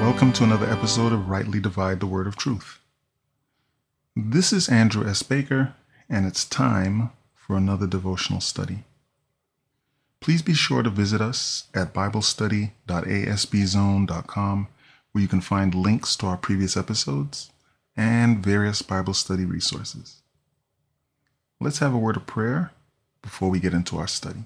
Welcome to another episode of Rightly Divide the Word of Truth. This is Andrew S. Baker, and it's time for another devotional study. Please be sure to visit us at BibleStudy.asbzone.com, where you can find links to our previous episodes and various Bible study resources. Let's have a word of prayer before we get into our study.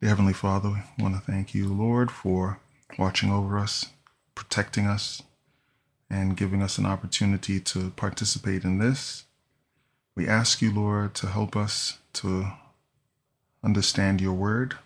Dear Heavenly Father, we want to thank you, Lord, for watching over us, protecting us, and giving us an opportunity to participate in this. We ask you, Lord, to help us to understand your word,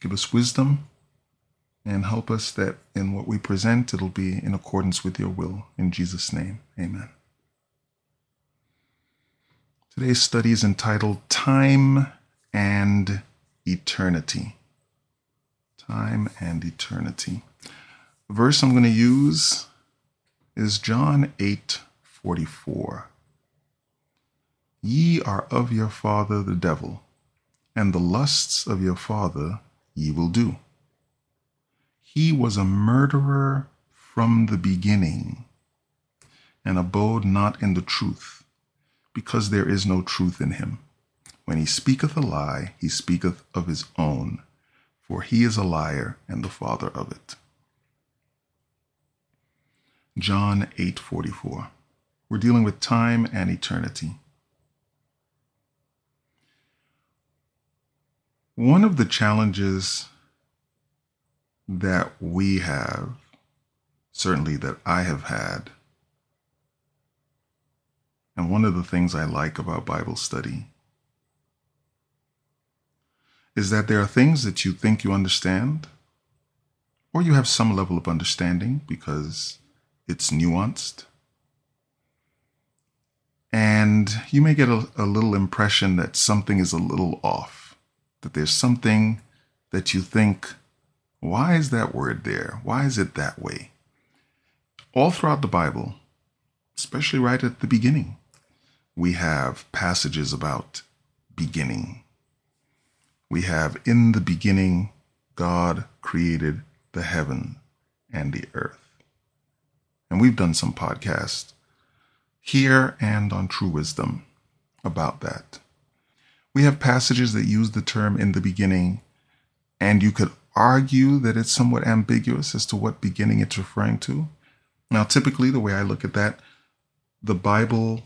give us wisdom, and help us that in what we present, it'll be in accordance with your will. In Jesus' name, amen. Today's study is entitled Time and eternity. Time and eternity. The verse I'm going to use is John 8 44. Ye are of your father the devil, and the lusts of your father ye will do. He was a murderer from the beginning, and abode not in the truth, because there is no truth in him. When he speaketh a lie, he speaketh of his own, for he is a liar and the father of it. John 8:44. We're dealing with time and eternity. One of the challenges that we have, certainly that I have had, and one of the things I like about Bible study is that there are things that you think you understand, or you have some level of understanding because it's nuanced. And you may get a, a, little impression that something is a little off, that there's something that you think, why is that word there? Why is it that way? All throughout the Bible, especially right at the beginning, we have passages about beginning we have in the beginning, God created the heaven and the earth. And we've done some podcasts here and on True Wisdom about that. We have passages that use the term in the beginning, and you could argue that it's somewhat ambiguous as to what beginning it's referring to. Now, typically, the way I look at that, the Bible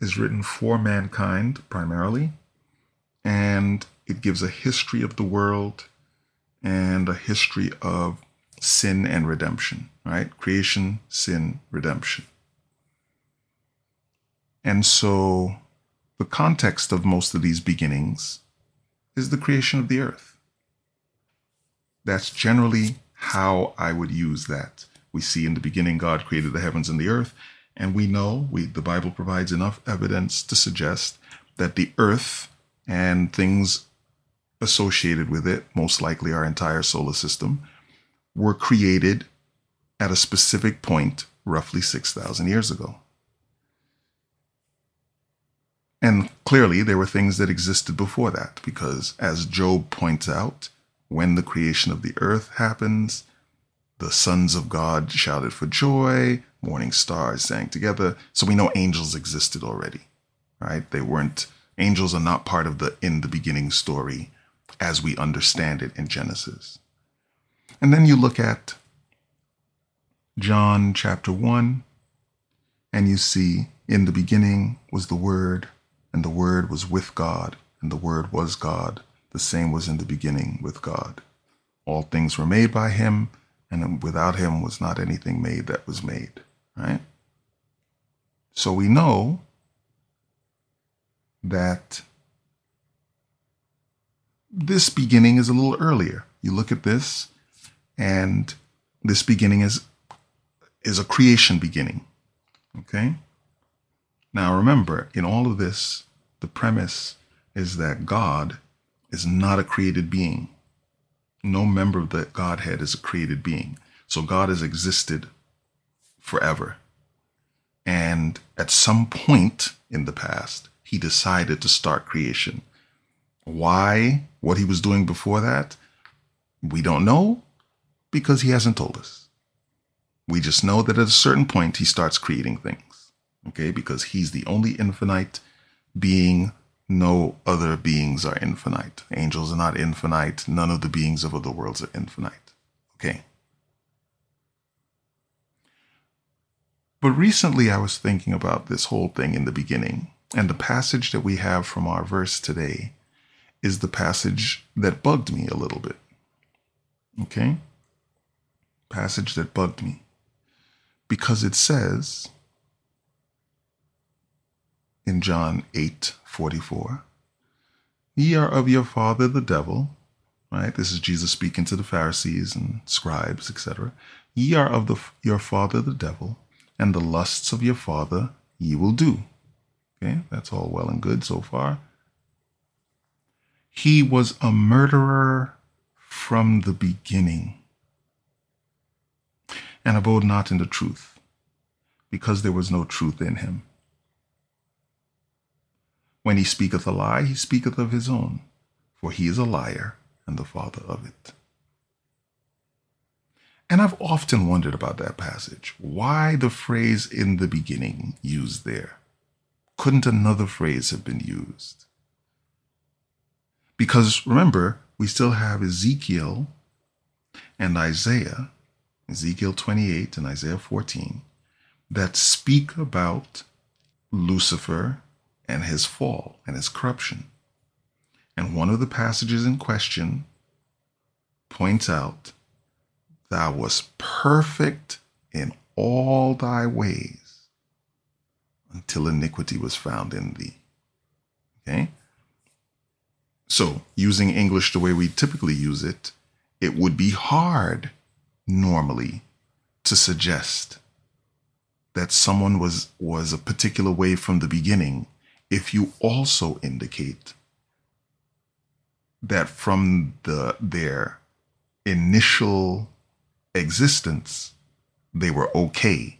is written for mankind primarily, and it gives a history of the world and a history of sin and redemption, right? Creation, sin, redemption. And so the context of most of these beginnings is the creation of the earth. That's generally how I would use that. We see in the beginning God created the heavens and the earth, and we know we the Bible provides enough evidence to suggest that the earth and things associated with it, most likely our entire solar system, were created at a specific point roughly 6,000 years ago. And clearly, there were things that existed before that, because as Job points out, when the creation of the earth happens, the sons of God shouted for joy, morning stars sang together. So we know angels existed already, right? They weren't, angels are not part of the in the beginning story as we understand it in Genesis. And then you look at John chapter 1, and you see, in the beginning was the Word, and the Word was with God, and the Word was God. The same was in the beginning with God. All things were made by Him, and without Him was not anything made that was made, right? So we know that this beginning is a little earlier. You look at this, And this beginning is is a creation beginning. Okay? Now remember, in all of this, the premise is that God is not a created being. No member of the Godhead is a created being. So God has existed forever. And at some point in the past, he decided to start creation. Why? What he was doing before that? We don't know because he hasn't told us. We just know that at a certain point he starts creating things. Okay? Because he's the only infinite being. No other beings are infinite. Angels are not infinite. None of the beings of other worlds are infinite. Okay? But recently I was thinking about this whole thing in the beginning, and the passage that we have from our verse today is the passage that bugged me a little bit. Okay? Passage that bugged me. Because it says in John 8 44, Ye are of your father the devil, right? This is Jesus speaking to the Pharisees and scribes, etc. Ye are of the, your father the devil, and the lusts of your father ye will do. Okay, that's all well and good so far. He was a murderer from the beginning, and abode not in the truth, because there was no truth in him. When he speaketh a lie, he speaketh of his own, for he is a liar and the father of it. And I've often wondered about that passage. Why the phrase in the beginning used there? Couldn't another phrase have been used? Because remember, we still have Ezekiel and Isaiah, Ezekiel 28 and Isaiah 14, that speak about Lucifer and his fall and his corruption. And one of the passages in question points out thou wast perfect in all thy ways until iniquity was found in thee. Okay? So, using English the way we typically use it, it would be hard normally to suggest that someone was was a particular way from the beginning if you also indicate that from the their initial existence, they were okay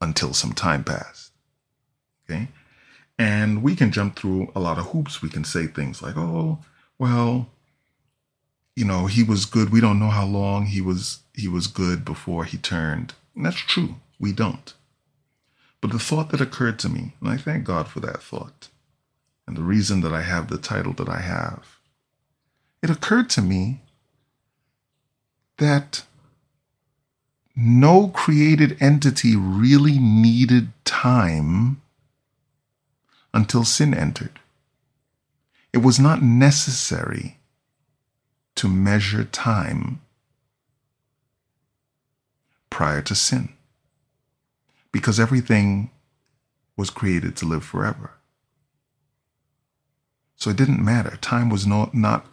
until some time passed. Okay. And we can jump through a lot of hoops. We can say things like, oh, well, you know, he was good. We don't know how long he was he was good before he turned. And that's true. We don't. But the thought that occurred to me, and I thank God for that thought, and the reason that I have the title that I have, it occurred to me that no created entity really needed time until sin entered. It was not necessary to measure time prior to sin because everything was created to live forever. So it didn't matter. Time was not, not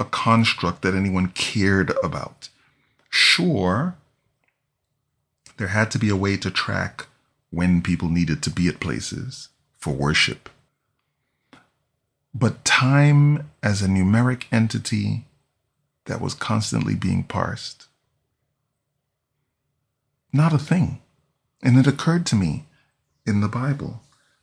a construct that anyone cared about. Sure, there had to be a way to track when people needed to be at places for worship. But time as a numeric entity that was constantly being parsed, not a thing. And it occurred to me in the Bible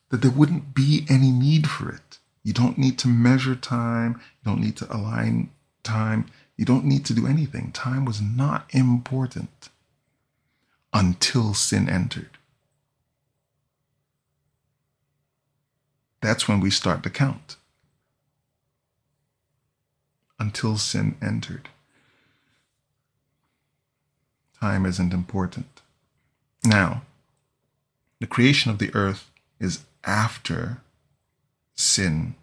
that there wouldn't be any need for it. You don't need to measure time, you don't need to align time, you don't need to do anything. Time was not important until sin entered. That's when we start to count. Until sin entered. Time isn't important. Now, the creation of the earth is after sin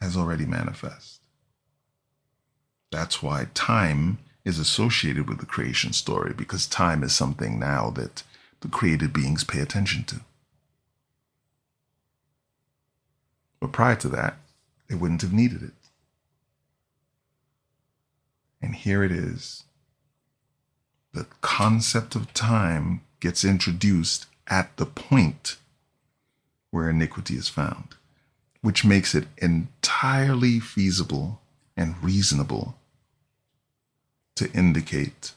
has already manifest. That's why time is associated with the creation story because time is something now that the created beings pay attention to. But prior to that, they wouldn't have needed it. And here it is the concept of time gets introduced at the point where iniquity is found, which makes it entirely feasible and reasonable to indicate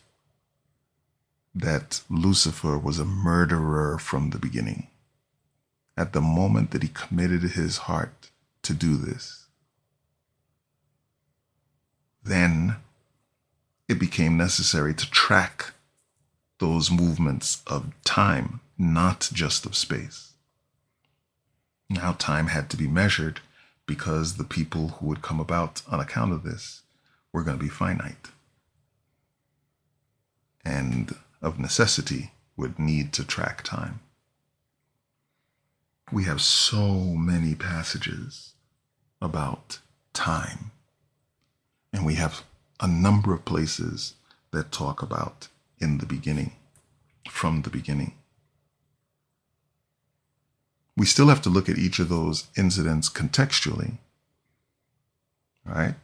that Lucifer was a murderer from the beginning. At the moment that he committed his heart to do this, then it became necessary to track those movements of time, not just of space. Now, time had to be measured because the people who would come about on account of this were going to be finite. And of necessity would need to track time. We have so many passages about time, and we have a number of places that talk about in the beginning, from the beginning. We still have to look at each of those incidents contextually, right?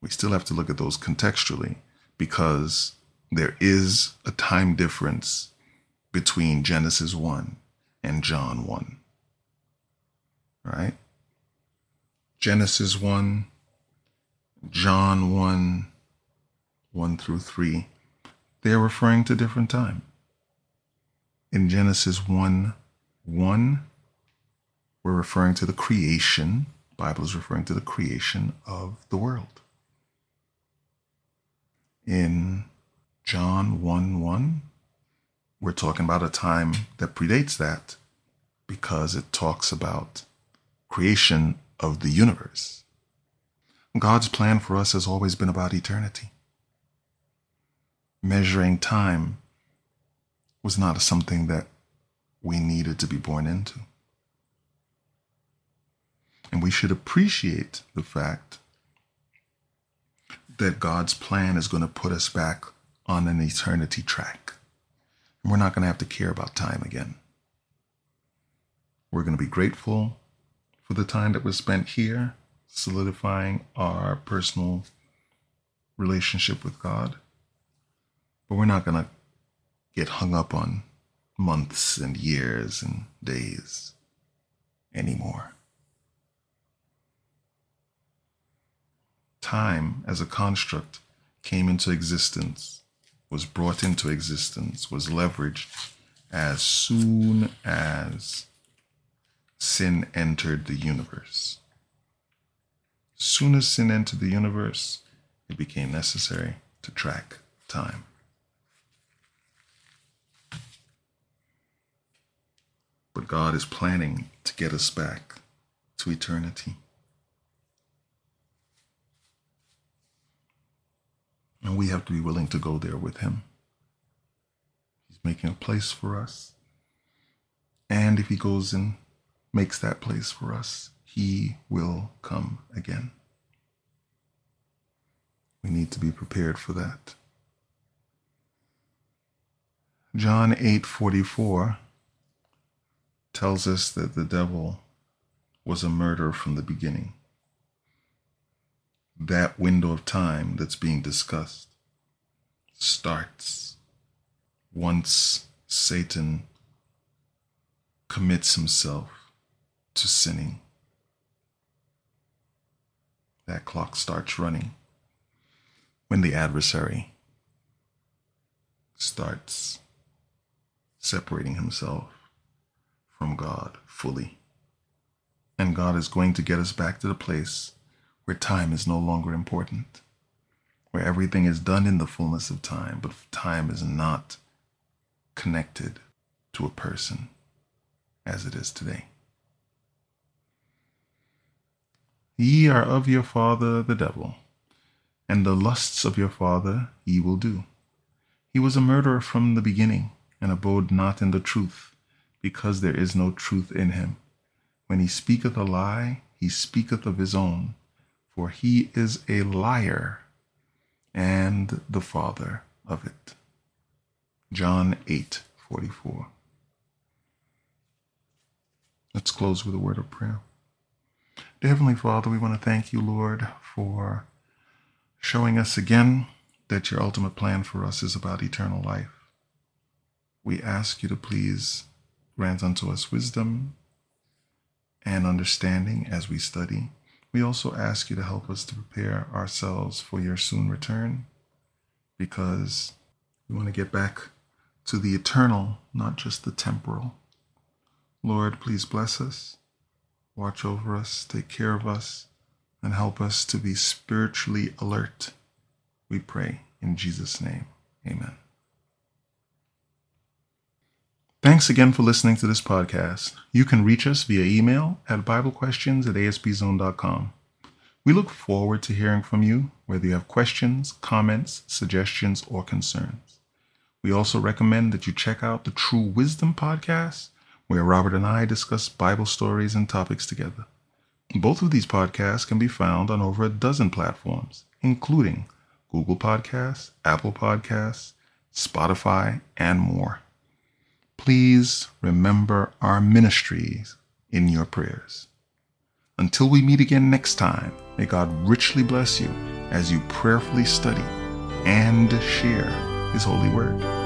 We still have to look at those contextually because there is a time difference between Genesis 1 and John 1. Right? Genesis 1, John 1, 1 through 3, they're referring to different time. In Genesis 1, 1, we're referring to the creation. Bible is referring to the creation of the world. In John 1 1, we're talking about a time that predates that because it talks about creation of the universe. God's plan for us has always been about eternity. Measuring time was not something that we needed to be born into. And we should appreciate the fact that God's plan is going to put us back on an eternity track. We're not going to have to care about time again. We're going to be grateful for the time that was spent here, solidifying our personal relationship with God. But we're not going to get hung up on months and years and days anymore. Time as a construct came into existence was brought into existence, was leveraged as soon as sin entered the universe. As soon as sin entered the universe, it became necessary to track time. But God is planning to get us back to eternity. And we have to be willing to go there with him. He's making a place for us. And if he goes and makes that place for us, he will come again. We need to be prepared for that. John 8:44 tells us that the devil was a murderer from the beginning that window of time that's being discussed starts once Satan commits himself to sinning. That clock starts running when the adversary starts separating himself from God fully. And God is going to get us back to the place where time is no longer important, where everything is done in the fullness of time, but time is not connected to a person as it is today. Ye are of your father the devil, and the lusts of your father ye will do. He was a murderer from the beginning, and abode not in the truth, because there is no truth in him. When he speaketh a lie, he speaketh of his own for he is a liar and the father of it. John 8 44. Let's close with a word of prayer. Dear Heavenly Father, we want to thank you, Lord, for showing us again that your ultimate plan for us is about eternal life. We ask you to please grant unto us wisdom and understanding as we study. We also ask you to help us to prepare ourselves for your soon return because we want to get back to the eternal, not just the temporal. Lord, please bless us, watch over us, take care of us, and help us to be spiritually alert. We pray in Jesus' name. Amen. Thanks again for listening to this podcast. You can reach us via email at BibleQuestions at ASBZone.com. We look forward to hearing from you, whether you have questions, comments, suggestions, or concerns. We also recommend that you check out the True Wisdom podcast, where Robert and I discuss Bible stories and topics together. Both of these podcasts can be found on over a dozen platforms, including Google Podcasts, Apple Podcasts, Spotify, and more. Please remember our ministries in your prayers. Until we meet again next time, may God richly bless you as you prayerfully study and share His holy word.